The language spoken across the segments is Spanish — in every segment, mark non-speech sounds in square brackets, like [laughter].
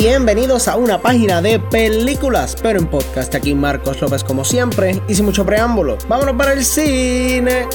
bienvenidos a una página de películas, pero en podcast. Aquí Marcos López como siempre y sin mucho preámbulo. Vámonos para el cine.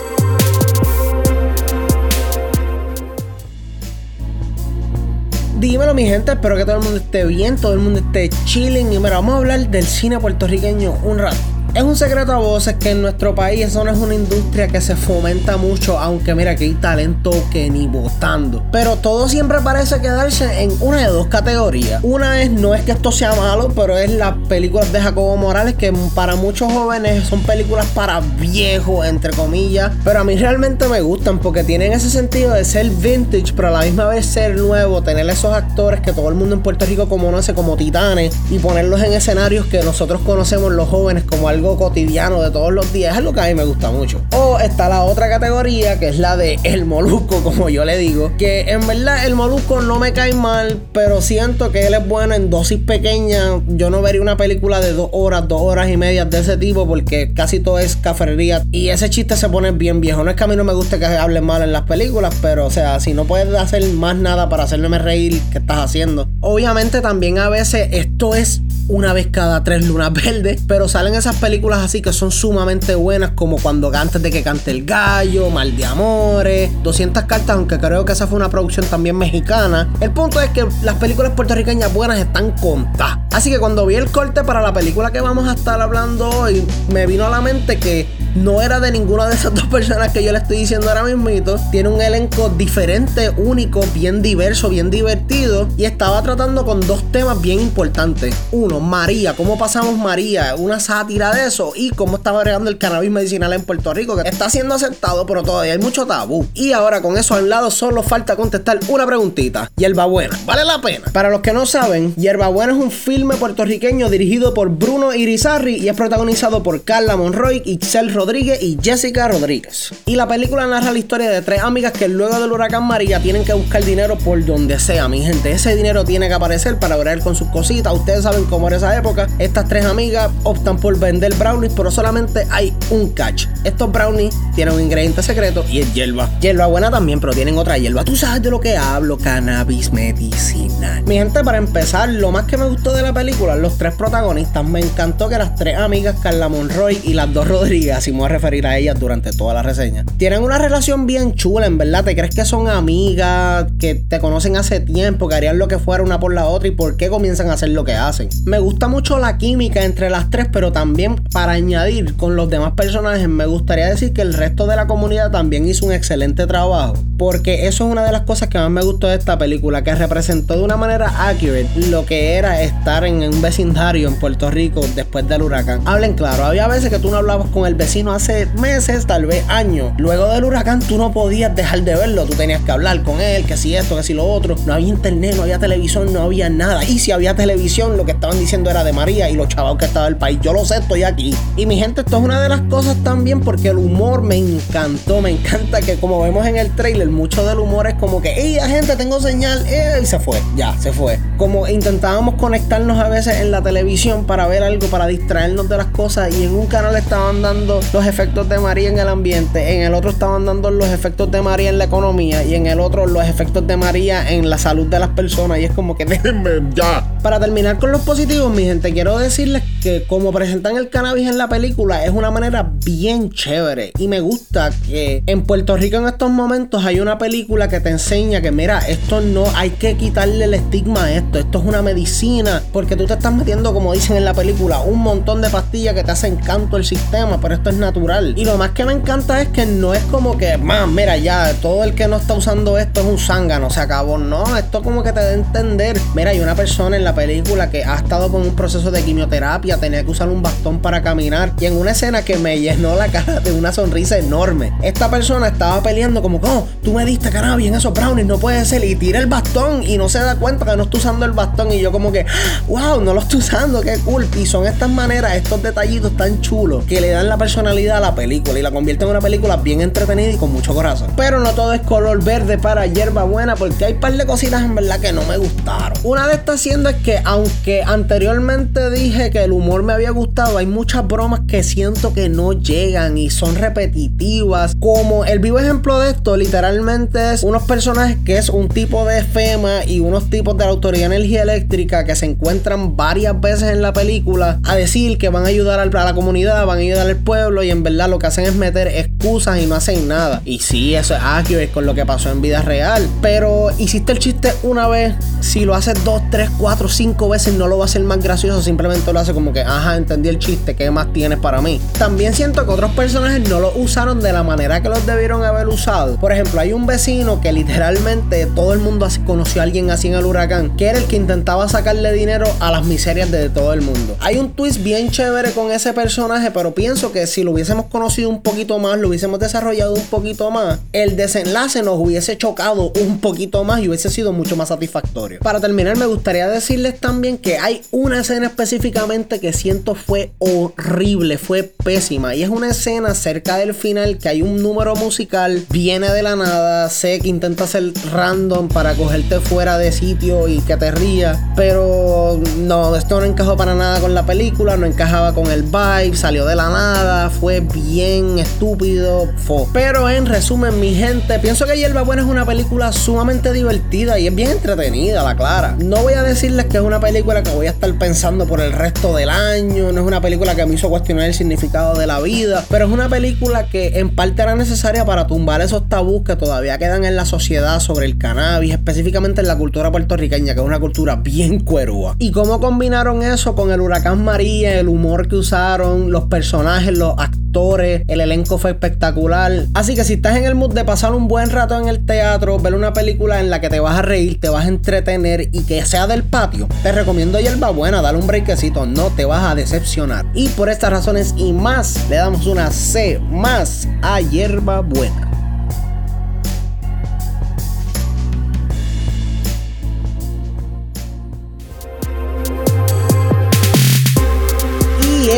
Dímelo mi gente, espero que todo el mundo esté bien, todo el mundo esté chilling y mira, vamos a hablar del cine puertorriqueño un rato. Es un secreto a voces que en nuestro país eso no es una industria que se fomenta mucho, aunque mira que hay talento que ni votando. Pero todo siempre parece quedarse en una de dos categorías. Una es, no es que esto sea malo, pero es las películas de Jacobo Morales, que para muchos jóvenes son películas para viejos, entre comillas. Pero a mí realmente me gustan porque tienen ese sentido de ser vintage, pero a la misma vez ser nuevo, tener esos actores que todo el mundo en Puerto Rico conoce como titanes y ponerlos en escenarios que nosotros conocemos los jóvenes como algo cotidiano de todos los días. Es algo que a mí me gusta mucho. O está la otra categoría que es la de el molusco, [laughs] como yo le digo. Que en verdad el molusco no me cae mal, pero siento que él es bueno en dosis pequeñas. Yo no vería una película de dos horas, dos horas y media de ese tipo porque casi todo es cafrería. Y ese chiste se pone bien viejo. No es que a mí no me guste que hablen mal en las películas, pero o sea, si no puedes hacer más nada para hacerme reír, ¿qué estás haciendo? Obviamente también a veces esto es una vez cada tres lunas [laughs] verdes, pero salen esas películas así que son sumamente buenas, como cuando antes de que cante el gallo, Mal de Amores, 200 cartas, aunque creo que esa fue una producción también mexicana. El punto es que las películas puertorriqueñas buenas están contadas. Así que cuando vi el corte para la película que vamos a estar hablando hoy, me vino a la mente que no era de ninguna de esas dos personas que yo le estoy diciendo ahora mismo. Tiene un elenco diferente, único, bien diverso, bien divertido. Y estaba tratando con dos temas bien importantes. Uno, María, cómo pasamos María, una sátira de eso. Y cómo está agregando el cannabis medicinal en Puerto Rico, que está siendo aceptado, pero todavía hay mucho tabú. Y ahora con eso al lado solo falta contestar una preguntita. Hierbabuena, ¿vale la pena? Para los que no saben, Hierbabuena es un filme puertorriqueño dirigido por Bruno Irizarri y es protagonizado por Carla Monroy, Ixel Rodríguez Rodríguez y Jessica Rodríguez. Y la película narra la historia de tres amigas que luego del huracán María tienen que buscar dinero por donde sea, mi gente. Ese dinero tiene que aparecer para ver con sus cositas. Ustedes saben cómo era esa época. Estas tres amigas optan por vender brownies, pero solamente hay un catch. Estos brownies tienen un ingrediente secreto y es hierba. Hierba buena también, pero tienen otra hierba. Tú sabes de lo que hablo, cannabis medicinal. Mi gente, para empezar, lo más que me gustó de la película, los tres protagonistas. Me encantó que las tres amigas, Carla Monroy y las dos Rodríguez, a referir a ellas durante toda la reseña. Tienen una relación bien chula, en verdad. ¿Te crees que son amigas, que te conocen hace tiempo, que harían lo que fuera una por la otra y por qué comienzan a hacer lo que hacen? Me gusta mucho la química entre las tres, pero también para añadir con los demás personajes, me gustaría decir que el resto de la comunidad también hizo un excelente trabajo. Porque eso es una de las cosas que más me gustó de esta película, que representó de una manera accurate lo que era estar en un vecindario en Puerto Rico después del huracán. Hablen claro, había veces que tú no hablabas con el vecino hace meses, tal vez años. Luego del huracán tú no podías dejar de verlo, tú tenías que hablar con él, que si esto, que si lo otro. No había internet, no había televisión, no había nada. Y si había televisión, lo que estaban diciendo era de María y los chavos que estaba del país. Yo lo sé, estoy aquí. Y mi gente, esto es una de las cosas también porque el humor me encantó, me encanta que como vemos en el trailer, mucho del humor es como que, hey, gente, tengo señal, eh", y se fue, ya, se fue. Como intentábamos conectarnos a veces en la televisión para ver algo, para distraernos de las cosas, y en un canal estaban dando los efectos de María en el ambiente, en el otro estaban dando los efectos de María en la economía, y en el otro los efectos de María en la salud de las personas, y es como que [laughs] déjenme ya. Para terminar con los positivos, mi gente, quiero decirles que como presentan el cannabis en la película, es una manera bien chévere, y me gusta que en Puerto Rico en estos momentos hay una película que te enseña que, mira, esto no hay que quitarle el estigma a esto. Esto es una medicina. Porque tú te estás metiendo, como dicen en la película, un montón de pastillas que te hacen canto el sistema, pero esto es natural. Y lo más que me encanta es que no es como que, más, mira, ya, todo el que no está usando esto es un zángano, se acabó. No, esto como que te da a entender. Mira, hay una persona en la película que ha estado con un proceso de quimioterapia, tenía que usar un bastón para caminar. Y en una escena que me llenó la cara de una sonrisa enorme. Esta persona estaba peleando como, oh, tú me diste cannabis en esos brownies, no puede ser. Y tira el bastón y no se da cuenta que no está usando el bastón. Y yo como que, wow, no lo estoy usando, qué cool. Y son estas maneras, estos detallitos tan chulos que le dan la personalidad a la película y la convierten en una película bien entretenida y con mucho corazón. Pero no todo es color verde para hierba buena porque hay un par de cositas en verdad que no me gustaron. Una de estas siendo que aunque anteriormente dije que el humor me había gustado, hay muchas bromas que siento que no llegan y son repetitivas. Como el vivo ejemplo de esto, literalmente es unos personajes que es un tipo de FEMA y unos tipos de la Autoridad Energía Eléctrica que se encuentran varias veces en la película a decir que van a ayudar a la comunidad, van a ayudar al pueblo y en verdad lo que hacen es meter excusas y no hacen nada. Y sí, eso es accurate con lo que pasó en vida real. Pero hiciste el chiste una vez, si lo haces dos, tres, cuatro, cinco veces no lo va a hacer más gracioso, simplemente lo hace como que, ajá, entendí el chiste, ¿qué más tienes para mí? También siento que otros personajes no lo usaron de la manera que los debieron haber usado. Por ejemplo, hay un vecino que literalmente todo el mundo conoció a alguien así en el huracán, que era el que intentaba sacarle dinero a las miserias de todo el mundo. Hay un twist bien chévere con ese personaje, pero pienso que si lo hubiésemos conocido un poquito más, lo hubiésemos desarrollado un poquito más, el desenlace nos hubiese chocado un poquito más y hubiese sido mucho más satisfactorio. Para terminar, me gustaría decirles también que hay una escena específicamente que siento fue horrible, fue pésima. Y es una escena cerca del final que hay un número musical, viene de la nada, sé que intenta ser random para cogerte fuera de sitio y que te ría, pero no, esto no encajó para nada con la película, no encajaba con el vibe, salió de la nada, fue bien estúpido, fo. Pero en resumen, mi gente, pienso que Hierba Buena es una película sumamente divertida y es bien entretenida, la clara. No voy a decirles que es una película que voy a estar pensando por el resto del año, no es una película que me hizo cuestionar el significado de la vida, pero es una película que en parte era necesaria para tumbar esos tabús que todavía quedan en la sociedad sobre el cannabis, específicamente en la cultura puertorriqueña, que es una cultura bien cuerúa. Y cómo combinaron eso con el huracán María, el humor que usaron, los personajes, los actores, el elenco fue espectacular. Así que si estás en el mood de pasar un buen rato en el teatro, ver una película en la que te vas a reír, te vas a entretener y que sea del patio, te recomiendo Hierba Buena, dale un breakcito, no te vas a decepcionar. Y por estas razones y más, le damos una C más a Hierba Buena.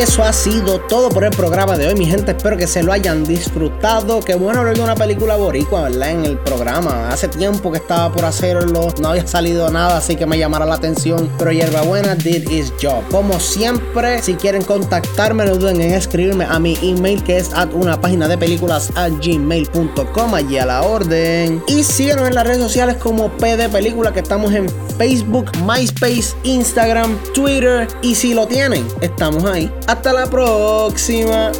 Eso ha sido todo por el programa de hoy, mi gente. Espero que se lo hayan disfrutado. Qué bueno hablar de una película boricua, ¿verdad? En el programa. Hace tiempo que estaba por hacerlo, no había salido nada, así que me llamara la atención. Pero Buena did his job. Como siempre, si quieren contactarme, no duden en escribirme a mi email que es at una página de películas a gmail.com. Allí a la orden. Y síguenos en las redes sociales como PD Película, que estamos en Facebook, MySpace, Instagram, Twitter. Y si lo tienen, estamos ahí. Hasta la próxima.